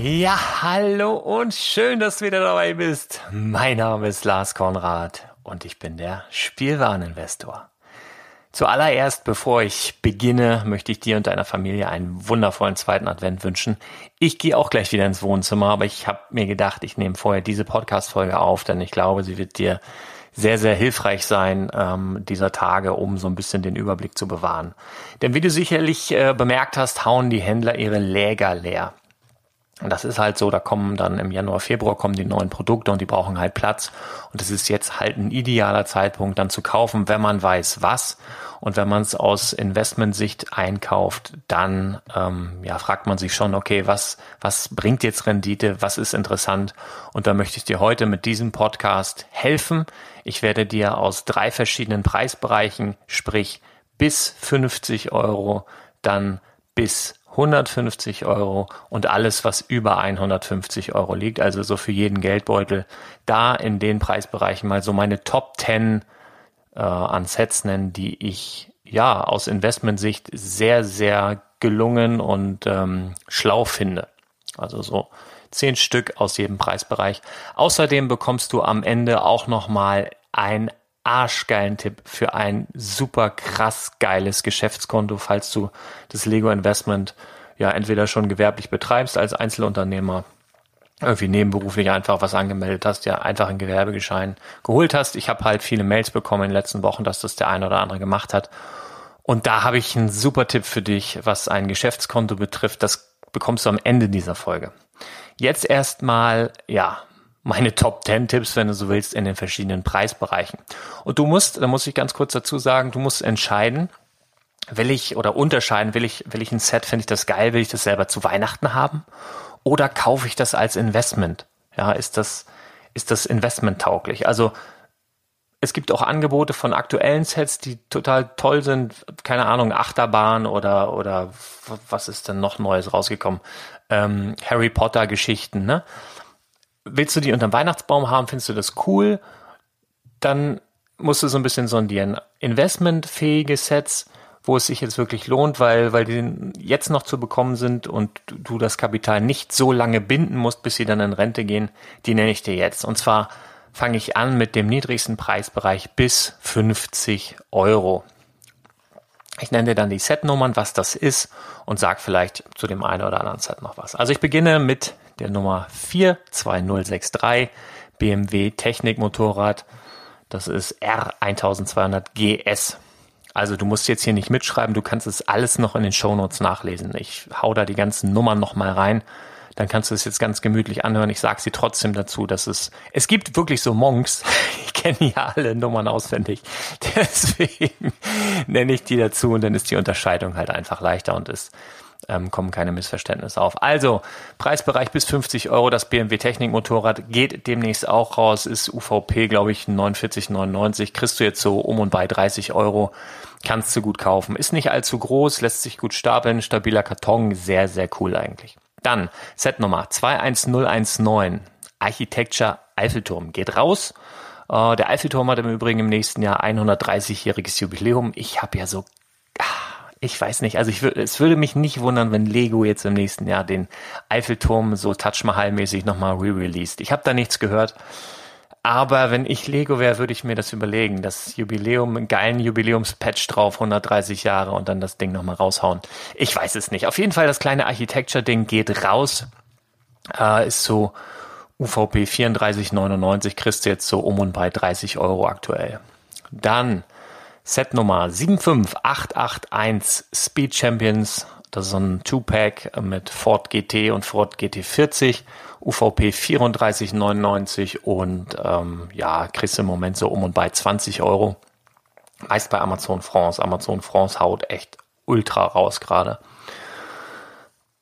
Ja, hallo und schön, dass du wieder dabei bist. Mein Name ist Lars Konrad und ich bin der Spielwareninvestor. Zuallererst, bevor ich beginne, möchte ich dir und deiner Familie einen wundervollen zweiten Advent wünschen. Ich gehe auch gleich wieder ins Wohnzimmer, aber ich habe mir gedacht, ich nehme vorher diese Podcast-Folge auf, denn ich glaube, sie wird dir sehr, sehr hilfreich sein ähm, dieser Tage, um so ein bisschen den Überblick zu bewahren. Denn wie du sicherlich äh, bemerkt hast, hauen die Händler ihre Läger leer. Und das ist halt so, da kommen dann im Januar, Februar kommen die neuen Produkte und die brauchen halt Platz. Und es ist jetzt halt ein idealer Zeitpunkt dann zu kaufen, wenn man weiß was. Und wenn man es aus Investmentsicht einkauft, dann ähm, ja, fragt man sich schon, okay, was, was bringt jetzt Rendite, was ist interessant? Und da möchte ich dir heute mit diesem Podcast helfen. Ich werde dir aus drei verschiedenen Preisbereichen, sprich bis 50 Euro, dann bis 150 Euro und alles, was über 150 Euro liegt, also so für jeden Geldbeutel, da in den Preisbereichen mal so meine Top 10 äh, an Sets nennen, die ich ja aus Investmentsicht sehr, sehr gelungen und ähm, schlau finde. Also so zehn Stück aus jedem Preisbereich. Außerdem bekommst du am Ende auch nochmal ein arschgeilen Tipp für ein super krass geiles Geschäftskonto, falls du das Lego Investment ja entweder schon gewerblich betreibst als Einzelunternehmer irgendwie nebenberuflich einfach was angemeldet hast, ja einfach einen Gewerbegeschein geholt hast. Ich habe halt viele Mails bekommen in den letzten Wochen, dass das der eine oder andere gemacht hat. Und da habe ich einen super Tipp für dich, was ein Geschäftskonto betrifft. Das bekommst du am Ende dieser Folge. Jetzt erstmal, ja, meine Top 10 Tipps, wenn du so willst, in den verschiedenen Preisbereichen. Und du musst, da muss ich ganz kurz dazu sagen, du musst entscheiden, will ich oder unterscheiden, will ich, will ich ein Set, finde ich das geil, will ich das selber zu Weihnachten haben? Oder kaufe ich das als Investment? Ja, ist das, ist das investmenttauglich? Also, es gibt auch Angebote von aktuellen Sets, die total toll sind. Keine Ahnung, Achterbahn oder, oder was ist denn noch Neues rausgekommen? Ähm, Harry Potter Geschichten, ne? Willst du die unterm Weihnachtsbaum haben? Findest du das cool? Dann musst du so ein bisschen sondieren. Investmentfähige Sets, wo es sich jetzt wirklich lohnt, weil, weil die jetzt noch zu bekommen sind und du das Kapital nicht so lange binden musst, bis sie dann in Rente gehen, die nenne ich dir jetzt. Und zwar fange ich an mit dem niedrigsten Preisbereich bis 50 Euro. Ich nenne dir dann die Setnummern, was das ist und sag vielleicht zu dem einen oder anderen Set noch was. Also ich beginne mit der Nummer 42063 BMW Technikmotorrad. Das ist R1200 GS. Also du musst jetzt hier nicht mitschreiben, du kannst es alles noch in den Shownotes nachlesen. Ich hau da die ganzen Nummern nochmal rein dann kannst du es jetzt ganz gemütlich anhören. Ich sage sie trotzdem dazu, dass es, es gibt wirklich so Monks, ich kenne ja alle Nummern auswendig, deswegen nenne ich die dazu und dann ist die Unterscheidung halt einfach leichter und es ähm, kommen keine Missverständnisse auf. Also, Preisbereich bis 50 Euro, das BMW Technik Motorrad geht demnächst auch raus, ist UVP, glaube ich, 49,99, kriegst du jetzt so um und bei 30 Euro, kannst du gut kaufen. Ist nicht allzu groß, lässt sich gut stapeln, stabiler Karton, sehr, sehr cool eigentlich. Dann Set Nummer 21019, Architecture Eiffelturm. Geht raus. Äh, der Eiffelturm hat im Übrigen im nächsten Jahr 130-jähriges Jubiläum. Ich habe ja so, ich weiß nicht, also ich es würde mich nicht wundern, wenn Lego jetzt im nächsten Jahr den Eiffelturm so Touch Mahal-mäßig nochmal re-released. Ich habe da nichts gehört. Aber wenn ich Lego wäre, würde ich mir das überlegen. Das Jubiläum, einen geilen Jubiläumspatch drauf, 130 Jahre und dann das Ding nochmal raushauen. Ich weiß es nicht. Auf jeden Fall, das kleine Architecture-Ding geht raus. Äh, ist so UVP 34,99, kriegst du jetzt so um und bei 30 Euro aktuell. Dann Set Nummer 75881 Speed Champions. Das ist so ein Two-Pack mit Ford GT und Ford GT40 UVP 34,99 und ähm, ja, kriegst im Moment so um und bei 20 Euro. Meist bei Amazon France. Amazon France haut echt ultra raus gerade.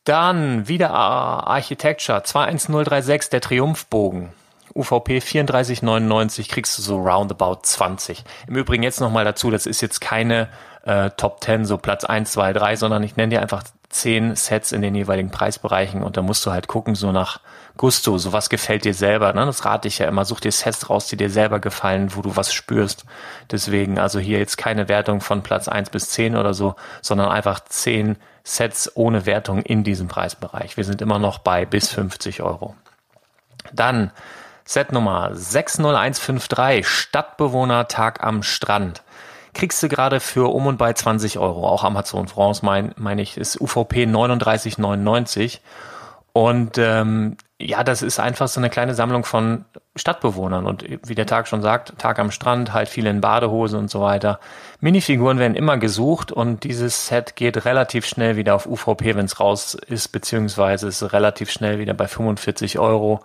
Dann wieder Architecture 21036, der Triumphbogen. UVP 34,99 kriegst du so roundabout 20. Im Übrigen jetzt nochmal dazu, das ist jetzt keine äh, Top 10, so Platz 1, 2, 3, sondern ich nenne dir einfach 10 Sets in den jeweiligen Preisbereichen und da musst du halt gucken, so nach Gusto, so was gefällt dir selber. Ne? Das rate ich ja immer. Such dir Sets raus, die dir selber gefallen, wo du was spürst. Deswegen, also hier jetzt keine Wertung von Platz 1 bis 10 oder so, sondern einfach 10 Sets ohne Wertung in diesem Preisbereich. Wir sind immer noch bei bis 50 Euro. Dann Set Nummer 60153, Stadtbewohner Tag am Strand. Kriegst du gerade für um und bei 20 Euro. Auch Amazon France, meine mein ich, ist UVP 39,99. Und ähm, ja, das ist einfach so eine kleine Sammlung von Stadtbewohnern und wie der Tag schon sagt, Tag am Strand, halt viele in Badehose und so weiter. Minifiguren werden immer gesucht und dieses Set geht relativ schnell wieder auf UVP, wenn es raus ist, beziehungsweise ist relativ schnell wieder bei 45 Euro.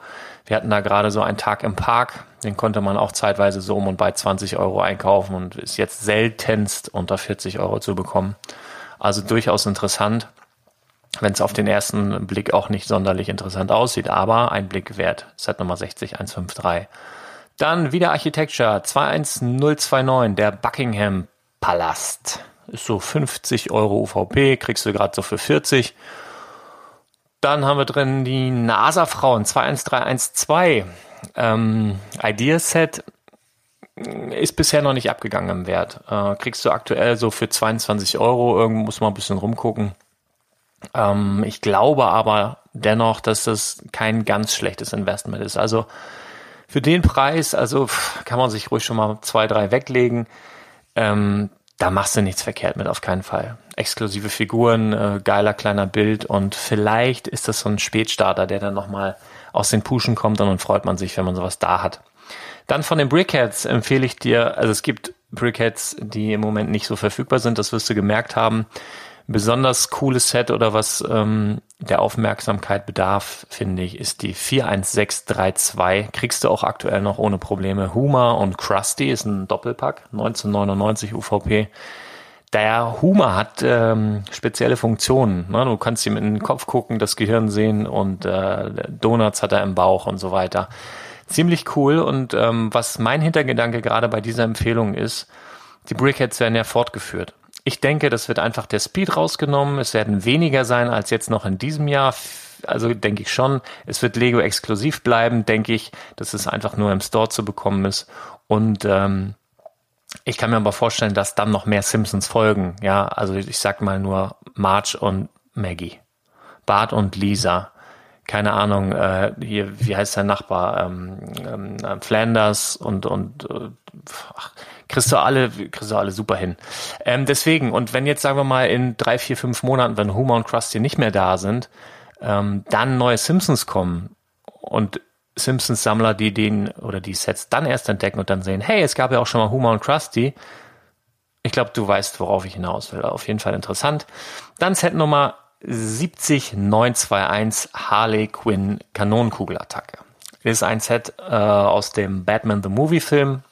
Wir hatten da gerade so einen Tag im Park, den konnte man auch zeitweise so um und bei 20 Euro einkaufen und ist jetzt seltenst unter 40 Euro zu bekommen. Also durchaus interessant wenn es auf den ersten Blick auch nicht sonderlich interessant aussieht, aber ein Blick wert. Set Nummer 60153. Dann wieder Architecture 21029, der Buckingham Palast. Ist so 50 Euro UVP, kriegst du gerade so für 40. Dann haben wir drin die NASA-Frauen 21312. Ähm, Ideaset ist bisher noch nicht abgegangen im Wert. Äh, kriegst du aktuell so für 22 Euro. Irgendwo muss man ein bisschen rumgucken. Ähm, ich glaube aber dennoch, dass das kein ganz schlechtes Investment ist. Also für den Preis, also kann man sich ruhig schon mal zwei, drei weglegen. Ähm, da machst du nichts verkehrt mit, auf keinen Fall. Exklusive Figuren, äh, geiler kleiner Bild und vielleicht ist das so ein Spätstarter, der dann nochmal aus den Puschen kommt und dann freut man sich, wenn man sowas da hat. Dann von den Brickheads empfehle ich dir, also es gibt Brickheads, die im Moment nicht so verfügbar sind, das wirst du gemerkt haben. Besonders cooles Set oder was ähm, der Aufmerksamkeit bedarf, finde ich, ist die 41632. Kriegst du auch aktuell noch ohne Probleme. Huma und Krusty ist ein Doppelpack, 1999 UVP. Der Huma hat ähm, spezielle Funktionen. Ne? Du kannst ihm in den Kopf gucken, das Gehirn sehen und äh, Donuts hat er im Bauch und so weiter. Ziemlich cool. Und ähm, was mein Hintergedanke gerade bei dieser Empfehlung ist, die Brickheads werden ja fortgeführt. Ich denke, das wird einfach der Speed rausgenommen. Es werden weniger sein als jetzt noch in diesem Jahr. Also denke ich schon, es wird Lego exklusiv bleiben, denke ich, dass es einfach nur im Store zu bekommen ist. Und ähm, ich kann mir aber vorstellen, dass dann noch mehr Simpsons folgen. Ja, also ich sag mal nur Marge und Maggie, Bart und Lisa. Keine Ahnung, äh, hier, wie heißt der Nachbar? Ähm, ähm, Flanders und, und äh, ach, kriegst du alle, kriegst du alle super hin. Ähm, deswegen, und wenn jetzt, sagen wir mal, in drei, vier, fünf Monaten, wenn Homer und Krusty nicht mehr da sind, ähm, dann neue Simpsons kommen und Simpsons-Sammler, die den oder die Sets dann erst entdecken und dann sehen, hey, es gab ja auch schon mal Homer und Krusty. Ich glaube, du weißt, worauf ich hinaus will. Auf jeden Fall interessant. Dann Set Nummer 70921 Harley Quinn Kanonenkugelattacke. Ist ein Set äh, aus dem Batman the Movie Film.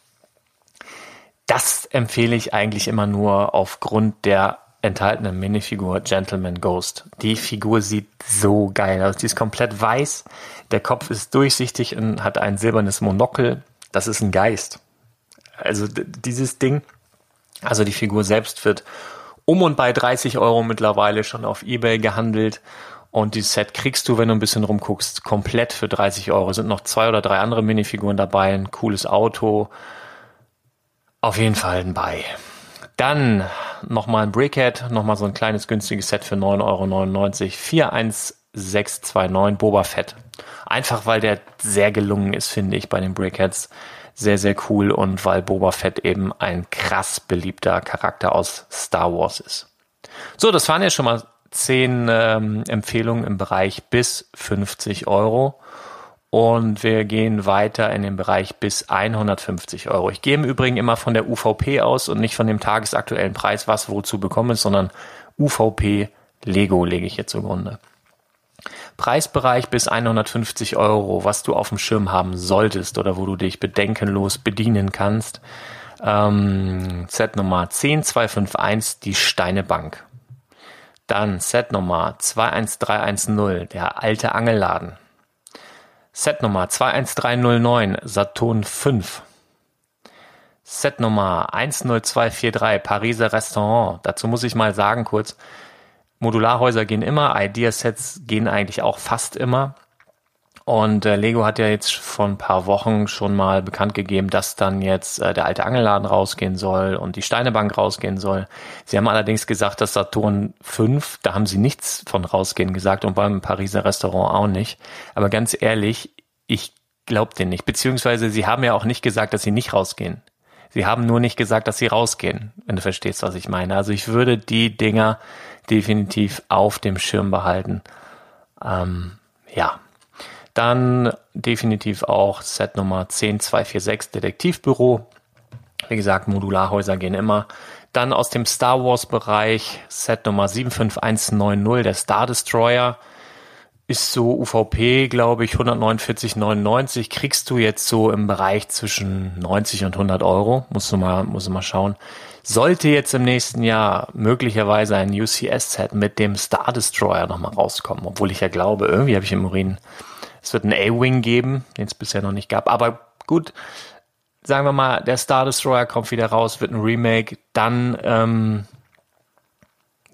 Das empfehle ich eigentlich immer nur aufgrund der enthaltenen Minifigur Gentleman Ghost. Die Figur sieht so geil aus. Die ist komplett weiß. Der Kopf ist durchsichtig und hat ein silbernes Monokel. Das ist ein Geist. Also dieses Ding, also die Figur selbst wird um und bei 30 Euro mittlerweile schon auf Ebay gehandelt. Und dieses Set kriegst du, wenn du ein bisschen rumguckst, komplett für 30 Euro. Sind noch zwei oder drei andere Minifiguren dabei, ein cooles Auto. Auf jeden Fall ein Buy. Dann nochmal ein Brickhead, nochmal so ein kleines günstiges Set für 9,99 Euro. 41629 Boba Fett. Einfach weil der sehr gelungen ist, finde ich, bei den Brickheads sehr, sehr cool und weil Boba Fett eben ein krass beliebter Charakter aus Star Wars ist. So, das waren ja schon mal zehn ähm, Empfehlungen im Bereich bis 50 Euro. Und wir gehen weiter in den Bereich bis 150 Euro. Ich gehe im Übrigen immer von der UVP aus und nicht von dem tagesaktuellen Preis, was wozu bekommen ist, sondern UVP Lego lege ich hier zugrunde. Preisbereich bis 150 Euro, was du auf dem Schirm haben solltest oder wo du dich bedenkenlos bedienen kannst. Ähm, Set Nummer 10251, die Steinebank. Dann Set Nummer 21310, der alte Angelladen. Set Nummer 21309, Saturn 5. Set Nummer 10243, Pariser Restaurant. Dazu muss ich mal sagen kurz, Modularhäuser gehen immer, Ideasets gehen eigentlich auch fast immer. Und äh, Lego hat ja jetzt vor ein paar Wochen schon mal bekannt gegeben, dass dann jetzt äh, der alte Angelladen rausgehen soll und die Steinebank rausgehen soll. Sie haben allerdings gesagt, dass Saturn 5, da haben sie nichts von rausgehen gesagt und beim Pariser Restaurant auch nicht. Aber ganz ehrlich, ich glaube denen nicht. Beziehungsweise sie haben ja auch nicht gesagt, dass sie nicht rausgehen. Sie haben nur nicht gesagt, dass sie rausgehen, wenn du verstehst, was ich meine. Also ich würde die Dinger definitiv auf dem Schirm behalten. Ähm, ja. Dann definitiv auch Set Nummer 10246 Detektivbüro. Wie gesagt, Modularhäuser gehen immer. Dann aus dem Star Wars Bereich Set Nummer 75190, der Star Destroyer. Ist so UVP, glaube ich, 149,99. Kriegst du jetzt so im Bereich zwischen 90 und 100 Euro. Musst du mal, musst du mal schauen. Sollte jetzt im nächsten Jahr möglicherweise ein UCS-Set mit dem Star Destroyer nochmal rauskommen, obwohl ich ja glaube, irgendwie habe ich im Urin, es wird einen A-Wing geben, den es bisher noch nicht gab. Aber gut, sagen wir mal, der Star Destroyer kommt wieder raus, wird ein Remake, dann ähm,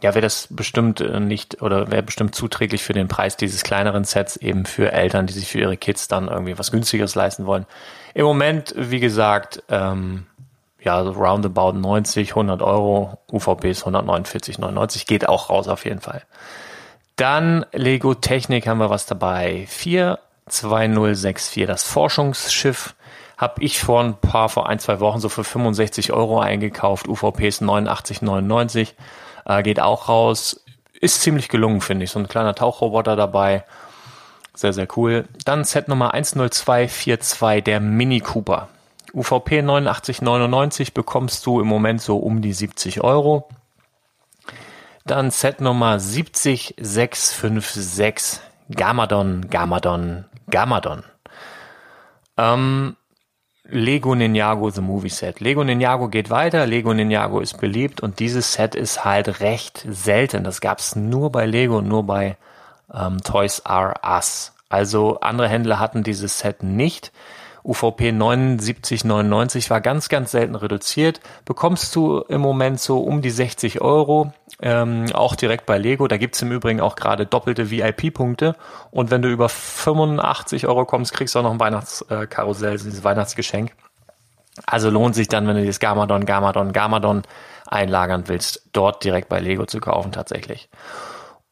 ja, wäre das bestimmt äh, nicht oder wäre bestimmt zuträglich für den Preis dieses kleineren Sets eben für Eltern, die sich für ihre Kids dann irgendwie was günstigeres leisten wollen. Im Moment, wie gesagt, ähm, ja, so roundabout 90, 100 Euro, UVP ist 149,99, geht auch raus auf jeden Fall. Dann Lego Technik haben wir was dabei. 42064, das Forschungsschiff, Habe ich vor ein paar, vor ein, zwei Wochen so für 65 Euro eingekauft. UVP ist 89,99. Äh, geht auch raus. Ist ziemlich gelungen, finde ich. So ein kleiner Tauchroboter dabei. Sehr, sehr cool. Dann Set Nummer 10242, der Mini Cooper. UVP 89,99 bekommst du im Moment so um die 70 Euro. Dann Set Nummer 70656, Gamadon, Gamadon, Gamadon. Ähm, Lego Ninjago The Movie Set. Lego Ninjago geht weiter, Lego Ninjago ist beliebt und dieses Set ist halt recht selten. Das gab's nur bei Lego und nur bei ähm, Toys R Us. Also andere Händler hatten dieses Set nicht. UVP 79,99 war ganz, ganz selten reduziert. Bekommst du im Moment so um die 60 Euro, ähm, auch direkt bei Lego. Da gibt's im Übrigen auch gerade doppelte VIP-Punkte. Und wenn du über 85 Euro kommst, kriegst du auch noch ein Weihnachtskarussell, dieses Weihnachtsgeschenk. Also lohnt sich dann, wenn du das Gamadon, Gamadon, Gamadon einlagern willst, dort direkt bei Lego zu kaufen tatsächlich.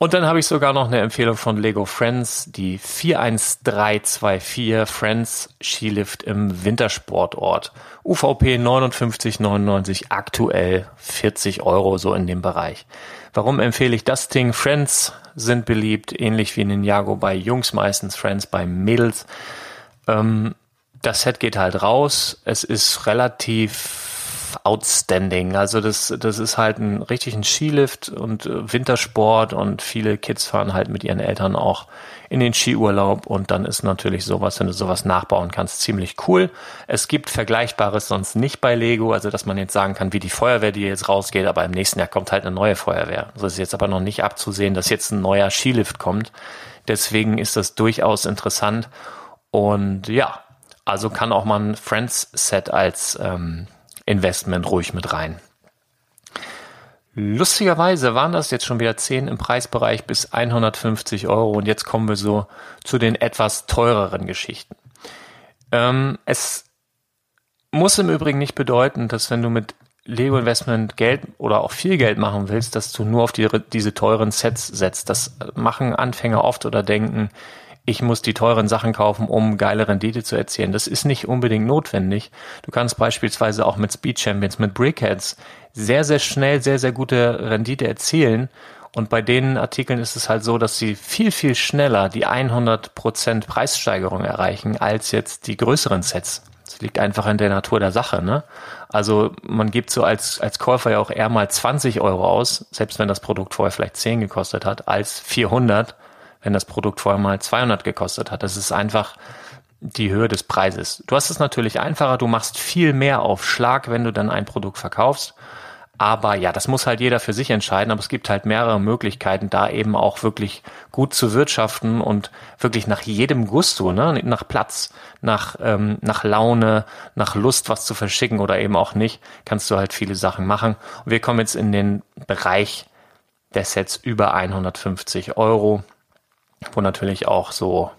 Und dann habe ich sogar noch eine Empfehlung von Lego Friends, die 41324 Friends Skilift im Wintersportort. UVP 59,99, aktuell 40 Euro so in dem Bereich. Warum empfehle ich das Ding? Friends sind beliebt, ähnlich wie Ninjago bei Jungs meistens, Friends bei Mädels. Ähm, das Set geht halt raus. Es ist relativ outstanding. Also das, das ist halt ein richtig ein Skilift und äh, Wintersport und viele Kids fahren halt mit ihren Eltern auch in den Skiurlaub und dann ist natürlich sowas, wenn du sowas nachbauen kannst, ziemlich cool. Es gibt Vergleichbares sonst nicht bei Lego, also dass man jetzt sagen kann, wie die Feuerwehr, die jetzt rausgeht, aber im nächsten Jahr kommt halt eine neue Feuerwehr. So ist jetzt aber noch nicht abzusehen, dass jetzt ein neuer Skilift kommt. Deswegen ist das durchaus interessant und ja, also kann auch mal ein Friends Set als ähm, Investment ruhig mit rein. Lustigerweise waren das jetzt schon wieder 10 im Preisbereich bis 150 Euro und jetzt kommen wir so zu den etwas teureren Geschichten. Ähm, es muss im Übrigen nicht bedeuten, dass wenn du mit Lego Investment Geld oder auch viel Geld machen willst, dass du nur auf die, diese teuren Sets setzt. Das machen Anfänger oft oder denken, ich muss die teuren Sachen kaufen, um geile Rendite zu erzielen. Das ist nicht unbedingt notwendig. Du kannst beispielsweise auch mit Speed Champions, mit Brickheads sehr, sehr schnell sehr, sehr gute Rendite erzielen. Und bei den Artikeln ist es halt so, dass sie viel, viel schneller die 100% Preissteigerung erreichen als jetzt die größeren Sets. Das liegt einfach in der Natur der Sache, ne? Also man gibt so als, als Käufer ja auch eher mal 20 Euro aus, selbst wenn das Produkt vorher vielleicht 10 gekostet hat, als 400 wenn das Produkt vorher mal 200 gekostet hat. Das ist einfach die Höhe des Preises. Du hast es natürlich einfacher, du machst viel mehr auf Schlag, wenn du dann ein Produkt verkaufst. Aber ja, das muss halt jeder für sich entscheiden. Aber es gibt halt mehrere Möglichkeiten, da eben auch wirklich gut zu wirtschaften und wirklich nach jedem Gusto, ne? nach Platz, nach, ähm, nach Laune, nach Lust, was zu verschicken oder eben auch nicht, kannst du halt viele Sachen machen. Und wir kommen jetzt in den Bereich der Sets über 150 Euro wo natürlich auch so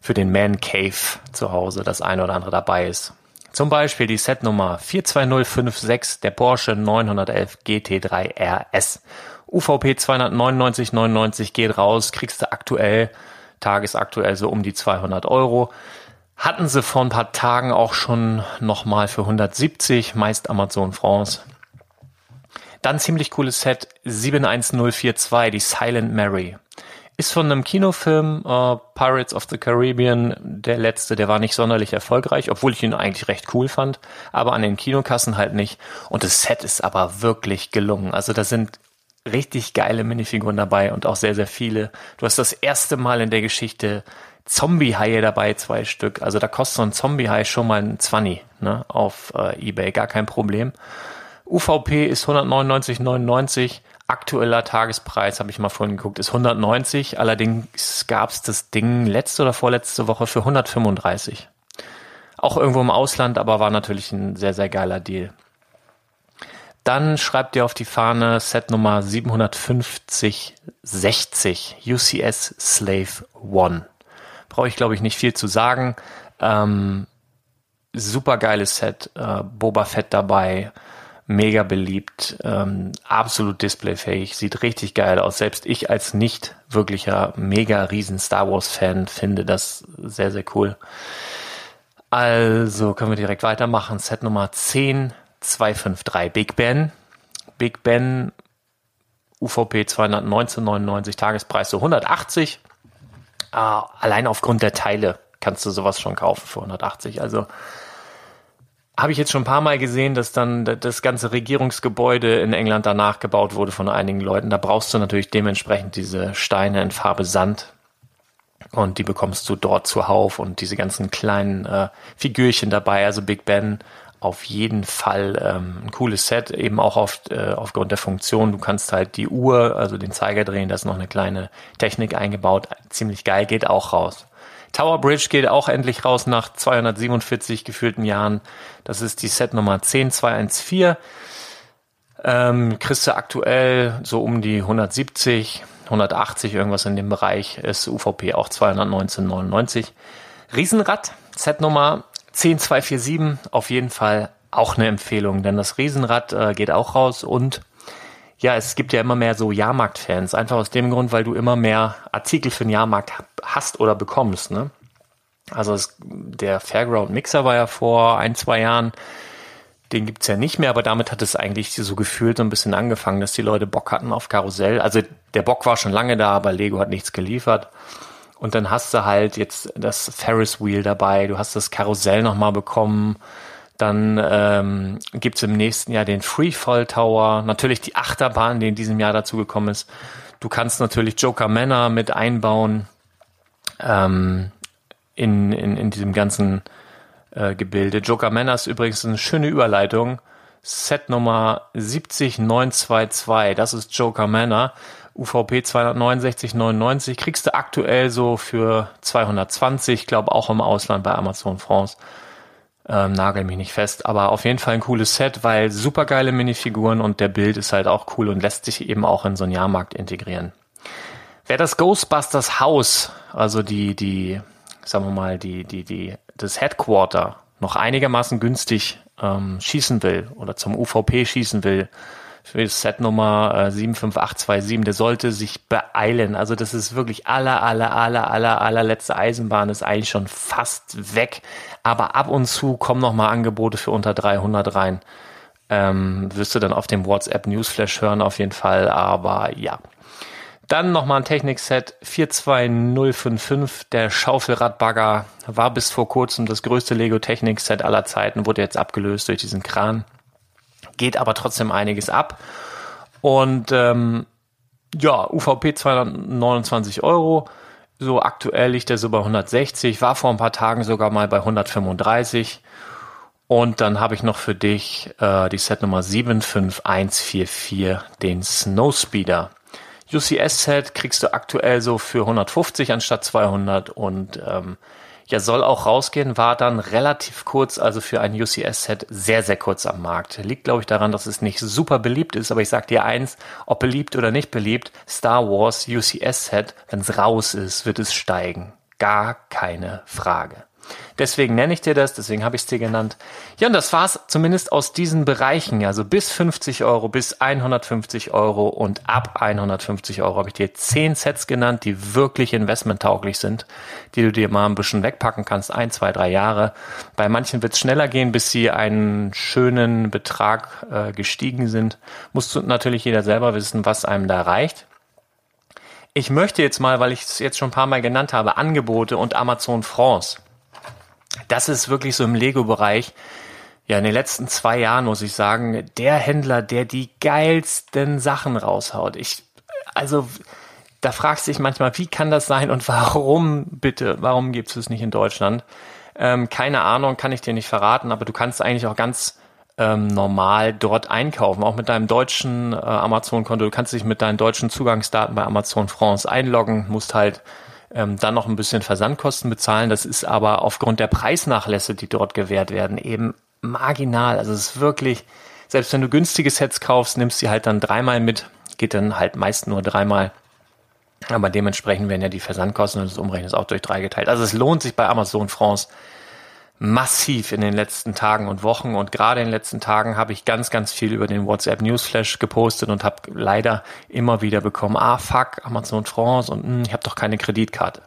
für den Man Cave zu Hause das eine oder andere dabei ist. Zum Beispiel die Setnummer 42056 der Porsche 911 GT3 RS. UVP 299,99 geht raus, kriegst du aktuell, tagesaktuell so um die 200 Euro. Hatten sie vor ein paar Tagen auch schon nochmal für 170, meist Amazon France. Dann ziemlich cooles Set 71042, die Silent Mary. Ist von einem Kinofilm, äh, Pirates of the Caribbean, der letzte, der war nicht sonderlich erfolgreich, obwohl ich ihn eigentlich recht cool fand, aber an den Kinokassen halt nicht. Und das Set ist aber wirklich gelungen. Also da sind richtig geile Minifiguren dabei und auch sehr, sehr viele. Du hast das erste Mal in der Geschichte Zombie-Haie dabei, zwei Stück. Also da kostet so ein Zombie-Hai schon mal ein 20 ne, auf äh, Ebay, gar kein Problem. UVP ist 199,99 aktueller Tagespreis, habe ich mal vorhin geguckt, ist 190. Allerdings gab es das Ding letzte oder vorletzte Woche für 135. Auch irgendwo im Ausland, aber war natürlich ein sehr, sehr geiler Deal. Dann schreibt ihr auf die Fahne Set Nummer 75060 UCS Slave One. Brauche ich, glaube ich, nicht viel zu sagen. Ähm, super geiles Set, äh, Boba Fett dabei, mega beliebt, ähm, absolut displayfähig, sieht richtig geil aus. Selbst ich als nicht wirklicher mega riesen Star Wars Fan finde das sehr, sehr cool. Also können wir direkt weitermachen. Set Nummer 10, 253 Big Ben. Big Ben UVP 219,99 Tagespreis so 180. Ah, allein aufgrund der Teile kannst du sowas schon kaufen für 180. Also habe ich jetzt schon ein paar Mal gesehen, dass dann das ganze Regierungsgebäude in England danach gebaut wurde von einigen Leuten. Da brauchst du natürlich dementsprechend diese Steine in Farbe Sand. Und die bekommst du dort zuhauf und diese ganzen kleinen äh, Figürchen dabei. Also Big Ben auf jeden Fall ähm, ein cooles Set, eben auch auf, äh, aufgrund der Funktion. Du kannst halt die Uhr, also den Zeiger drehen, da ist noch eine kleine Technik eingebaut. Ziemlich geil, geht auch raus. Tower Bridge geht auch endlich raus nach 247 gefühlten Jahren. Das ist die Set Nummer 10214. Ähm, kriegst du aktuell so um die 170, 180, irgendwas in dem Bereich. Ist UVP auch 219,99. Riesenrad, Set Nummer 10247, auf jeden Fall auch eine Empfehlung, denn das Riesenrad äh, geht auch raus und ja, es gibt ja immer mehr so Jahrmarkt-Fans. Einfach aus dem Grund, weil du immer mehr Artikel für den Jahrmarkt hast oder bekommst. Ne? Also es, der Fairground Mixer war ja vor ein, zwei Jahren. Den gibt's ja nicht mehr, aber damit hat es eigentlich so gefühlt so ein bisschen angefangen, dass die Leute Bock hatten auf Karussell. Also der Bock war schon lange da, aber Lego hat nichts geliefert. Und dann hast du halt jetzt das Ferris Wheel dabei, du hast das Karussell nochmal bekommen dann ähm, gibt es im nächsten Jahr den Freefall Tower, natürlich die Achterbahn, die in diesem Jahr dazugekommen ist. Du kannst natürlich Joker Manor mit einbauen ähm, in, in, in diesem ganzen äh, Gebilde. Joker Manor ist übrigens eine schöne Überleitung. Set Nummer 70922, das ist Joker Manor. UVP 269,99 kriegst du aktuell so für 220, glaube auch im Ausland bei Amazon France. Ähm, nagel mich nicht fest, aber auf jeden Fall ein cooles Set, weil super geile Minifiguren und der Bild ist halt auch cool und lässt sich eben auch in so einen Jahrmarkt integrieren. Wer das Ghostbusters Haus, also die, die, sagen wir mal, die, die, die, das Headquarter noch einigermaßen günstig ähm, schießen will oder zum UVP schießen will, Set Nummer äh, 75827, der sollte sich beeilen. Also das ist wirklich aller, aller, aller, aller, allerletzte Eisenbahn ist eigentlich schon fast weg. Aber ab und zu kommen noch mal Angebote für unter 300 rein. Ähm, wirst du dann auf dem WhatsApp Newsflash hören auf jeden Fall. Aber ja. Dann nochmal ein Technikset 42055, der Schaufelradbagger, war bis vor kurzem das größte Lego Technik-Set aller Zeiten, wurde jetzt abgelöst durch diesen Kran geht aber trotzdem einiges ab. Und ähm, ja, UVP 229 Euro. So aktuell liegt er so bei 160, war vor ein paar Tagen sogar mal bei 135. Und dann habe ich noch für dich äh, die Set Nummer 75144, den Snowspeeder. UCS-Set kriegst du aktuell so für 150 anstatt 200 und ähm, ja, soll auch rausgehen, war dann relativ kurz, also für ein UCS-Set sehr, sehr kurz am Markt. Liegt, glaube ich, daran, dass es nicht super beliebt ist, aber ich sag dir eins, ob beliebt oder nicht beliebt, Star Wars UCS-Set, wenn es raus ist, wird es steigen. Gar keine Frage. Deswegen nenne ich dir das, deswegen habe ich es dir genannt. Ja, und das war's zumindest aus diesen Bereichen. Also bis 50 Euro, bis 150 Euro und ab 150 Euro habe ich dir 10 Sets genannt, die wirklich investmenttauglich sind, die du dir mal ein bisschen wegpacken kannst, ein, zwei, drei Jahre. Bei manchen wird es schneller gehen, bis sie einen schönen Betrag äh, gestiegen sind. Musst du natürlich jeder selber wissen, was einem da reicht. Ich möchte jetzt mal, weil ich es jetzt schon ein paar Mal genannt habe, Angebote und Amazon France das ist wirklich so im Lego-Bereich, ja, in den letzten zwei Jahren muss ich sagen, der Händler, der die geilsten Sachen raushaut. Ich, also, da fragst du dich manchmal, wie kann das sein und warum bitte, warum gibt es es nicht in Deutschland? Ähm, keine Ahnung, kann ich dir nicht verraten, aber du kannst eigentlich auch ganz ähm, normal dort einkaufen, auch mit deinem deutschen äh, Amazon-Konto. Du kannst dich mit deinen deutschen Zugangsdaten bei Amazon France einloggen, musst halt ähm, dann noch ein bisschen Versandkosten bezahlen. Das ist aber aufgrund der Preisnachlässe, die dort gewährt werden, eben marginal. Also es ist wirklich, selbst wenn du günstige Sets kaufst, nimmst du halt dann dreimal mit, geht dann halt meist nur dreimal. Aber dementsprechend werden ja die Versandkosten und das Umrechnen ist auch durch drei geteilt. Also es lohnt sich bei Amazon France massiv in den letzten Tagen und Wochen und gerade in den letzten Tagen habe ich ganz, ganz viel über den WhatsApp Newsflash gepostet und habe leider immer wieder bekommen, ah fuck, Amazon France und mh, hm, ich habe doch keine Kreditkarte.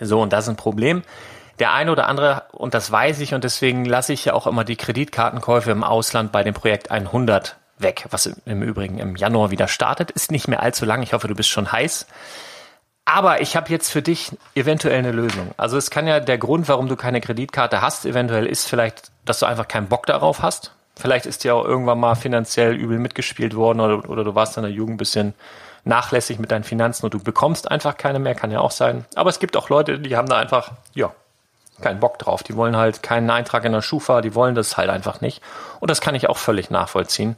So, und das ist ein Problem. der eine oder andere, und das weiß ich, und deswegen lasse ich ja auch immer die Kreditkartenkäufe im Ausland bei dem Projekt 100 weg, was im Übrigen im Januar wieder startet. Ist nicht mehr allzu lang. Ich hoffe, du bist schon heiß. Aber ich habe jetzt für dich eventuell eine Lösung. Also es kann ja der Grund, warum du keine Kreditkarte hast, eventuell ist vielleicht, dass du einfach keinen Bock darauf hast. Vielleicht ist dir auch irgendwann mal finanziell übel mitgespielt worden oder, oder du warst in der Jugend ein bisschen nachlässig mit deinen Finanzen und du bekommst einfach keine mehr, kann ja auch sein. Aber es gibt auch Leute, die haben da einfach, ja, keinen Bock drauf. Die wollen halt keinen Eintrag in der Schufa, die wollen das halt einfach nicht. Und das kann ich auch völlig nachvollziehen.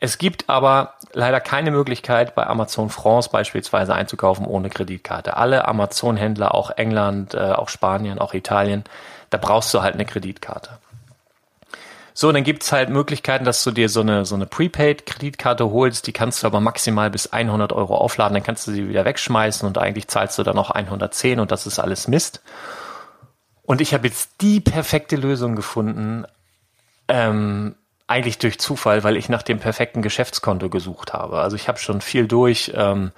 Es gibt aber leider keine Möglichkeit, bei Amazon France beispielsweise einzukaufen ohne Kreditkarte. Alle Amazon-Händler, auch England, äh, auch Spanien, auch Italien, da brauchst du halt eine Kreditkarte. So, dann gibt's halt Möglichkeiten, dass du dir so eine, so eine Prepaid-Kreditkarte holst. Die kannst du aber maximal bis 100 Euro aufladen. Dann kannst du sie wieder wegschmeißen und eigentlich zahlst du dann noch 110 und das ist alles Mist. Und ich habe jetzt die perfekte Lösung gefunden. Ähm, eigentlich durch Zufall, weil ich nach dem perfekten Geschäftskonto gesucht habe. Also ich habe schon viel durch. Ähm,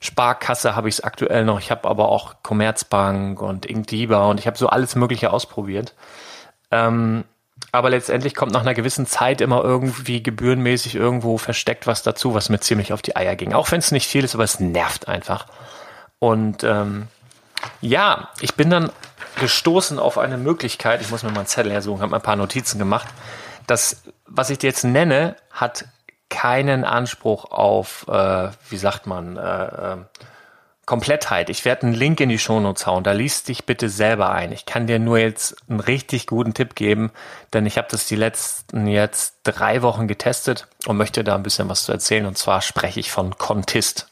Sparkasse habe ich es aktuell noch. Ich habe aber auch Commerzbank und Inkdiba und ich habe so alles Mögliche ausprobiert. Ähm, aber letztendlich kommt nach einer gewissen Zeit immer irgendwie gebührenmäßig irgendwo versteckt was dazu, was mir ziemlich auf die Eier ging. Auch wenn es nicht viel ist, aber es nervt einfach. Und ähm, ja, ich bin dann gestoßen auf eine Möglichkeit. Ich muss mir mal einen Zettel hersuchen, habe ein paar Notizen gemacht das, was ich dir jetzt nenne, hat keinen Anspruch auf, äh, wie sagt man, äh, äh, Komplettheit. Ich werde einen Link in die Shownotes hauen. Da liest dich bitte selber ein. Ich kann dir nur jetzt einen richtig guten Tipp geben, denn ich habe das die letzten jetzt drei Wochen getestet und möchte da ein bisschen was zu erzählen. Und zwar spreche ich von Contist.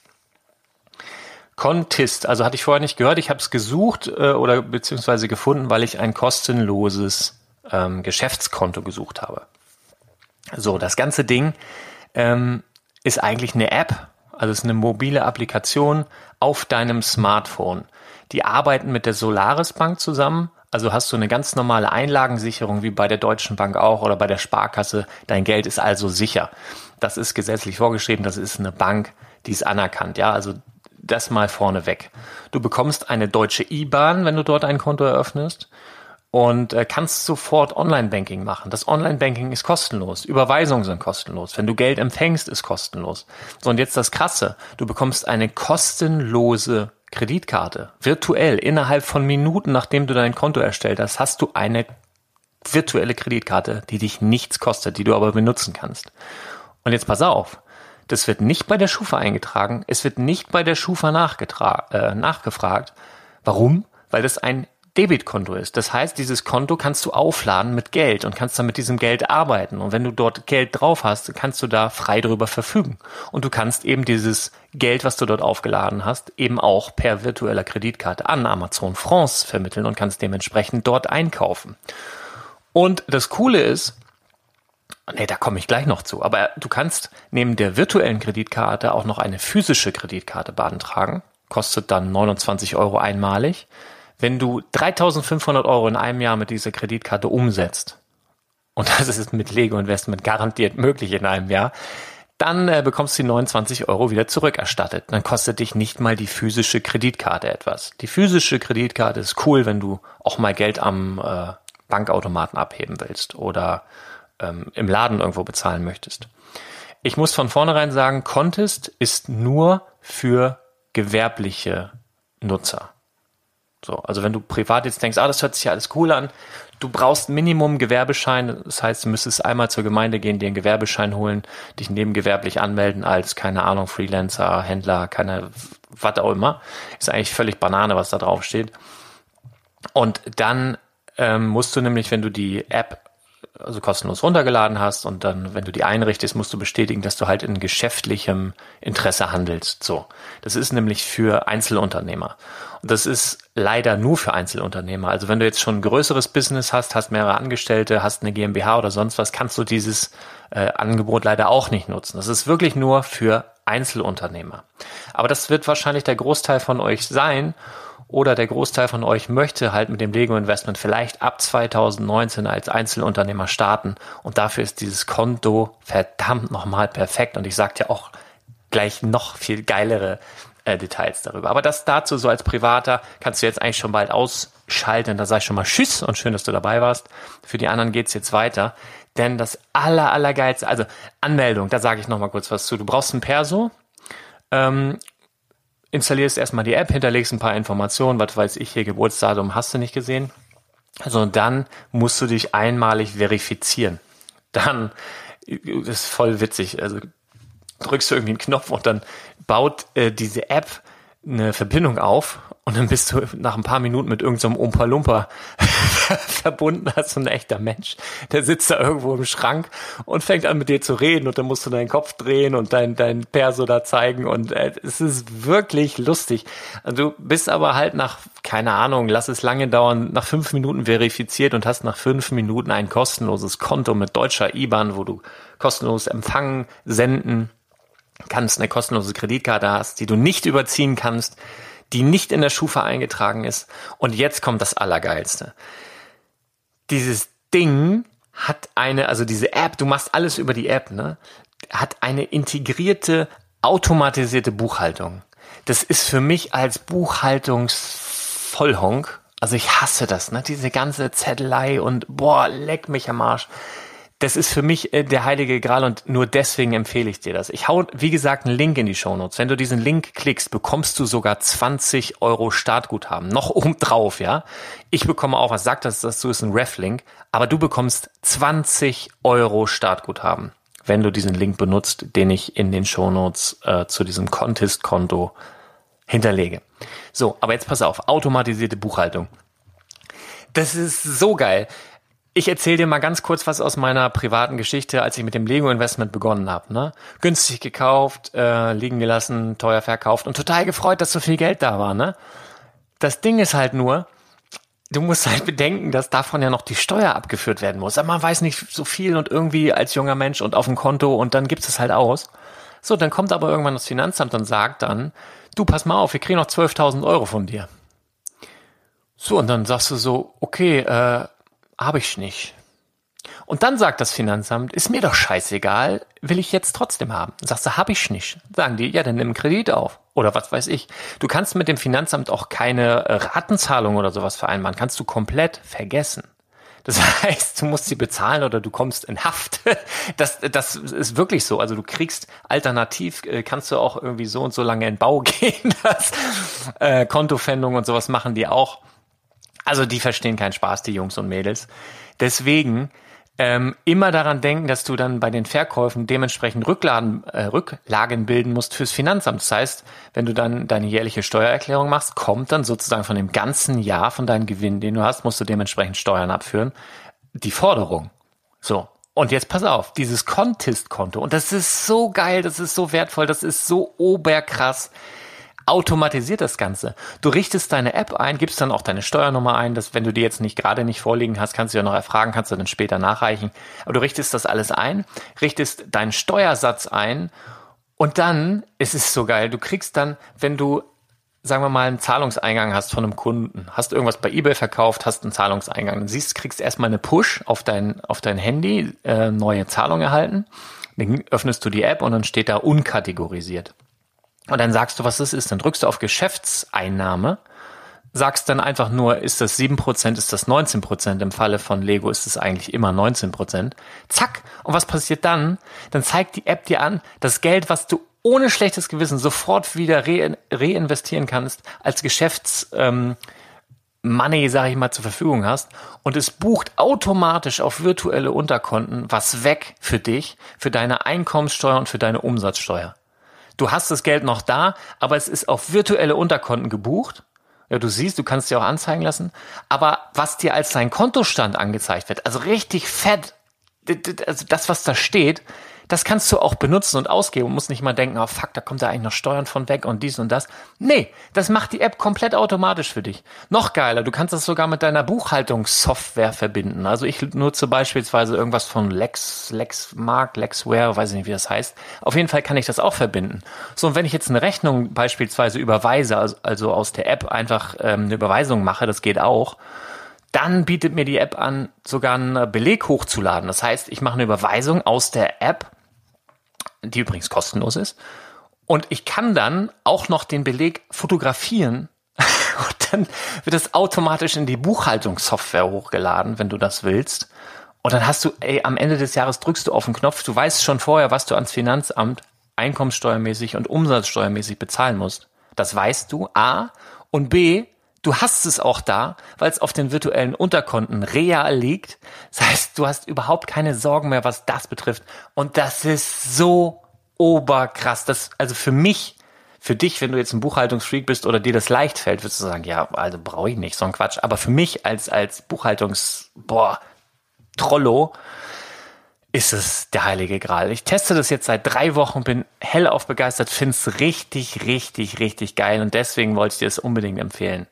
Contist, also hatte ich vorher nicht gehört. Ich habe es gesucht äh, oder beziehungsweise gefunden, weil ich ein kostenloses ähm, Geschäftskonto gesucht habe. So, das ganze Ding ähm, ist eigentlich eine App, also es ist eine mobile Applikation auf deinem Smartphone. Die arbeiten mit der Solaris Bank zusammen. Also hast du eine ganz normale Einlagensicherung wie bei der Deutschen Bank auch oder bei der Sparkasse. Dein Geld ist also sicher. Das ist gesetzlich vorgeschrieben. Das ist eine Bank, die ist anerkannt. Ja, also das mal vorneweg. Du bekommst eine deutsche IBAN, wenn du dort ein Konto eröffnest und äh, kannst sofort Online-Banking machen. Das Online-Banking ist kostenlos. Überweisungen sind kostenlos. Wenn du Geld empfängst, ist kostenlos. So, und jetzt das Krasse. Du bekommst eine kostenlose Kreditkarte. Virtuell. Innerhalb von Minuten, nachdem du dein Konto erstellt hast, hast du eine virtuelle Kreditkarte, die dich nichts kostet, die du aber benutzen kannst. Und jetzt pass auf. Das wird nicht bei der Schufa eingetragen. Es wird nicht bei der Schufa äh, nachgefragt. Warum? Weil das ein Debitkonto ist. Das heißt, dieses Konto kannst du aufladen mit Geld und kannst dann mit diesem Geld arbeiten. Und wenn du dort Geld drauf hast, kannst du da frei drüber verfügen. Und du kannst eben dieses Geld, was du dort aufgeladen hast, eben auch per virtueller Kreditkarte an Amazon France vermitteln und kannst dementsprechend dort einkaufen. Und das Coole ist, Nee, da komme ich gleich noch zu. Aber du kannst neben der virtuellen Kreditkarte auch noch eine physische Kreditkarte beantragen. Kostet dann 29 Euro einmalig. Wenn du 3500 Euro in einem Jahr mit dieser Kreditkarte umsetzt, und das ist mit Lego Investment garantiert möglich in einem Jahr, dann äh, bekommst du die 29 Euro wieder zurückerstattet. Dann kostet dich nicht mal die physische Kreditkarte etwas. Die physische Kreditkarte ist cool, wenn du auch mal Geld am äh, Bankautomaten abheben willst oder ähm, im Laden irgendwo bezahlen möchtest. Ich muss von vornherein sagen, Contest ist nur für gewerbliche Nutzer. So, also wenn du privat jetzt denkst, ah, das hört sich ja alles cool an, du brauchst Minimum Gewerbeschein, das heißt, du müsstest einmal zur Gemeinde gehen, dir einen Gewerbeschein holen, dich nebengewerblich anmelden als, keine Ahnung, Freelancer, Händler, keine, was auch immer. Ist eigentlich völlig Banane, was da drauf steht. Und dann ähm, musst du nämlich, wenn du die App also kostenlos runtergeladen hast und dann, wenn du die einrichtest, musst du bestätigen, dass du halt in geschäftlichem Interesse handelst. So. Das ist nämlich für Einzelunternehmer. Und das ist leider nur für Einzelunternehmer. Also wenn du jetzt schon ein größeres Business hast, hast mehrere Angestellte, hast eine GmbH oder sonst was, kannst du dieses äh, Angebot leider auch nicht nutzen. Das ist wirklich nur für Einzelunternehmer. Aber das wird wahrscheinlich der Großteil von euch sein oder der Großteil von euch möchte halt mit dem Lego Investment vielleicht ab 2019 als Einzelunternehmer starten und dafür ist dieses Konto verdammt nochmal perfekt und ich sag dir auch gleich noch viel geilere äh, Details darüber. Aber das dazu so als Privater kannst du jetzt eigentlich schon bald ausschalten. Da sag ich schon mal Tschüss und schön, dass du dabei warst. Für die anderen geht's jetzt weiter. Denn das aller, allergeilste, also Anmeldung, da sage ich noch mal kurz was zu. Du brauchst ein Perso, ähm, installierst erstmal die App, hinterlegst ein paar Informationen, was weiß ich hier, Geburtsdatum hast du nicht gesehen. Also dann musst du dich einmalig verifizieren. Dann, das ist voll witzig, also drückst du irgendwie einen Knopf und dann baut äh, diese App eine Verbindung auf und dann bist du nach ein paar Minuten mit irgendeinem so Umpa Lumpa verbunden als so ein echter Mensch. Der sitzt da irgendwo im Schrank und fängt an mit dir zu reden und dann musst du deinen Kopf drehen und dein, dein Perso da zeigen und äh, es ist wirklich lustig. Also du bist aber halt nach, keine Ahnung, lass es lange dauern, nach fünf Minuten verifiziert und hast nach fünf Minuten ein kostenloses Konto mit deutscher IBAN, wo du kostenlos empfangen, senden kannst, eine kostenlose Kreditkarte hast, die du nicht überziehen kannst, die nicht in der Schufa eingetragen ist. Und jetzt kommt das Allergeilste. Dieses Ding hat eine, also diese App, du machst alles über die App, ne? Hat eine integrierte, automatisierte Buchhaltung. Das ist für mich als Buchhaltungsvollhonk, also ich hasse das, ne? Diese ganze Zettelei und boah, leck mich am Arsch das ist für mich äh, der heilige Gral und nur deswegen empfehle ich dir das. Ich hau, wie gesagt, einen Link in die Show Notes. Wenn du diesen Link klickst, bekommst du sogar 20 Euro Startguthaben. Noch obendrauf, ja. Ich bekomme auch, was sagt das dazu, ist ein Ref-Link, aber du bekommst 20 Euro Startguthaben, wenn du diesen Link benutzt, den ich in den Show Notes äh, zu diesem Contest-Konto hinterlege. So, aber jetzt pass auf, automatisierte Buchhaltung. Das ist so geil. Ich erzähle dir mal ganz kurz was aus meiner privaten Geschichte, als ich mit dem Lego-Investment begonnen habe. Ne? Günstig gekauft, äh, liegen gelassen, teuer verkauft und total gefreut, dass so viel Geld da war. Ne? Das Ding ist halt nur, du musst halt bedenken, dass davon ja noch die Steuer abgeführt werden muss. Aber man weiß nicht so viel und irgendwie als junger Mensch und auf dem Konto und dann gibt es halt aus. So, dann kommt aber irgendwann das Finanzamt und sagt dann, du pass mal auf, wir kriegen noch 12.000 Euro von dir. So, und dann sagst du so, okay, äh, habe ich nicht. Und dann sagt das Finanzamt, ist mir doch scheißegal, will ich jetzt trotzdem haben. Sagst du, habe ich nicht. Sagen die, ja, dann nimm Kredit auf. Oder was weiß ich. Du kannst mit dem Finanzamt auch keine Ratenzahlung oder sowas vereinbaren. Kannst du komplett vergessen. Das heißt, du musst sie bezahlen oder du kommst in Haft. Das, das ist wirklich so. Also du kriegst alternativ, äh, kannst du auch irgendwie so und so lange in Bau gehen. Das, äh, Kontofendung und sowas machen die auch. Also die verstehen keinen Spaß, die Jungs und Mädels. Deswegen ähm, immer daran denken, dass du dann bei den Verkäufen dementsprechend Rücklagen, äh, Rücklagen bilden musst fürs Finanzamt. Das heißt, wenn du dann deine jährliche Steuererklärung machst, kommt dann sozusagen von dem ganzen Jahr von deinem Gewinn, den du hast, musst du dementsprechend Steuern abführen, die Forderung. So. Und jetzt pass auf, dieses Contist-Konto. Und das ist so geil, das ist so wertvoll, das ist so oberkrass automatisiert das Ganze. Du richtest deine App ein, gibst dann auch deine Steuernummer ein, dass wenn du die jetzt nicht gerade nicht vorliegen hast, kannst du ja noch erfragen, kannst du dann später nachreichen. Aber du richtest das alles ein, richtest deinen Steuersatz ein und dann ist es so geil, du kriegst dann, wenn du sagen wir mal, einen Zahlungseingang hast von einem Kunden, hast irgendwas bei eBay verkauft, hast einen Zahlungseingang, dann siehst, kriegst erstmal eine Push auf dein, auf dein Handy, äh, neue Zahlung erhalten, dann öffnest du die App und dann steht da unkategorisiert. Und dann sagst du, was das ist. Dann drückst du auf Geschäftseinnahme, sagst dann einfach nur, ist das 7%, ist das 19%. Im Falle von Lego ist es eigentlich immer 19%. Zack. Und was passiert dann? Dann zeigt die App dir an, das Geld, was du ohne schlechtes Gewissen sofort wieder re reinvestieren kannst, als Geschäfts... Ähm, Money, sage ich mal, zur Verfügung hast und es bucht automatisch auf virtuelle Unterkonten was weg für dich, für deine Einkommenssteuer und für deine Umsatzsteuer. Du hast das Geld noch da, aber es ist auf virtuelle Unterkonten gebucht. Ja, du siehst, du kannst dir auch anzeigen lassen. Aber was dir als dein Kontostand angezeigt wird, also richtig fett, also das, was da steht, das kannst du auch benutzen und ausgeben und musst nicht mal denken, oh fuck, da kommt da eigentlich noch Steuern von weg und dies und das. Nee, das macht die App komplett automatisch für dich. Noch geiler, du kannst das sogar mit deiner Buchhaltungssoftware verbinden. Also ich nutze beispielsweise irgendwas von Lex, Lexmark, Lexware, weiß ich nicht, wie das heißt. Auf jeden Fall kann ich das auch verbinden. So, und wenn ich jetzt eine Rechnung beispielsweise überweise, also, also aus der App einfach ähm, eine Überweisung mache, das geht auch, dann bietet mir die App an, sogar einen Beleg hochzuladen. Das heißt, ich mache eine Überweisung aus der App die übrigens kostenlos ist. Und ich kann dann auch noch den Beleg fotografieren und dann wird es automatisch in die Buchhaltungssoftware hochgeladen, wenn du das willst. Und dann hast du, ey, am Ende des Jahres drückst du auf den Knopf, du weißt schon vorher, was du ans Finanzamt einkommenssteuermäßig und umsatzsteuermäßig bezahlen musst. Das weißt du, A. Und B, du hast es auch da, weil es auf den virtuellen Unterkonten real liegt. Das heißt, du hast überhaupt keine Sorgen mehr, was das betrifft. Und das ist so oberkrass. Das, also für mich, für dich, wenn du jetzt ein Buchhaltungsfreak bist oder dir das leicht fällt, würdest du sagen, ja, also brauche ich nicht, so ein Quatsch. Aber für mich als, als Buchhaltungs, boah, Trollo ist es der heilige Gral. Ich teste das jetzt seit drei Wochen, bin hellauf begeistert, finde es richtig, richtig, richtig geil und deswegen wollte ich dir das unbedingt empfehlen.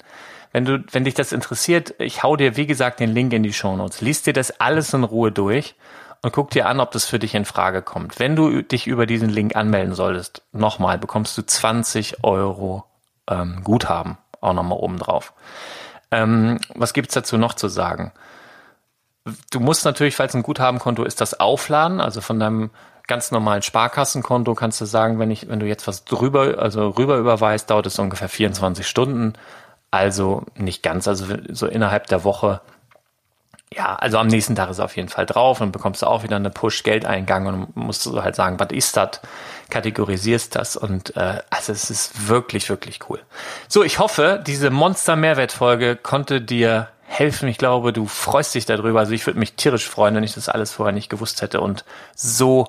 Wenn du, wenn dich das interessiert, ich hau dir, wie gesagt, den Link in die Show Notes. Lies dir das alles in Ruhe durch und guck dir an, ob das für dich in Frage kommt. Wenn du dich über diesen Link anmelden solltest, nochmal, bekommst du 20 Euro ähm, Guthaben, auch nochmal oben drauf. Ähm, was gibt's dazu noch zu sagen? Du musst natürlich, falls ein Guthabenkonto ist, das aufladen. Also von deinem ganz normalen Sparkassenkonto kannst du sagen, wenn ich, wenn du jetzt was drüber, also rüber überweist, dauert es ungefähr 24 Stunden. Also nicht ganz, also so innerhalb der Woche. Ja, also am nächsten Tag ist auf jeden Fall drauf und bekommst du auch wieder eine Push-Geldeingang und musst du halt sagen, was ist das? Kategorisierst das und äh, also es ist wirklich, wirklich cool. So, ich hoffe, diese Monster-Mehrwert-Folge konnte dir helfen. Ich glaube, du freust dich darüber. Also ich würde mich tierisch freuen, wenn ich das alles vorher nicht gewusst hätte und so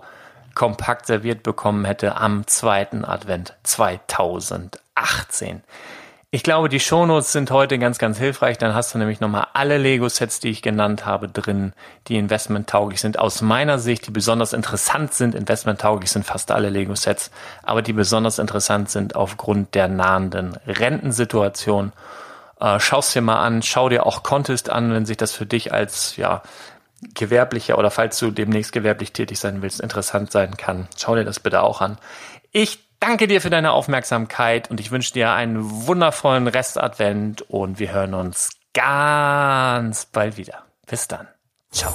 kompakt serviert bekommen hätte am zweiten Advent 2018. Ich glaube, die Shownotes sind heute ganz, ganz hilfreich. Dann hast du nämlich nochmal alle Lego-Sets, die ich genannt habe, drin, die investmenttauglich sind. Aus meiner Sicht, die besonders interessant sind. Investmenttauglich sind fast alle Lego-Sets, aber die besonders interessant sind aufgrund der nahenden Rentensituation äh, schau's dir mal an, schau dir auch Contest an, wenn sich das für dich als ja gewerblicher oder falls du demnächst gewerblich tätig sein willst, interessant sein kann. Schau dir das bitte auch an. Ich danke dir für deine Aufmerksamkeit und ich wünsche dir einen wundervollen Restadvent und wir hören uns ganz bald wieder. Bis dann. Ciao.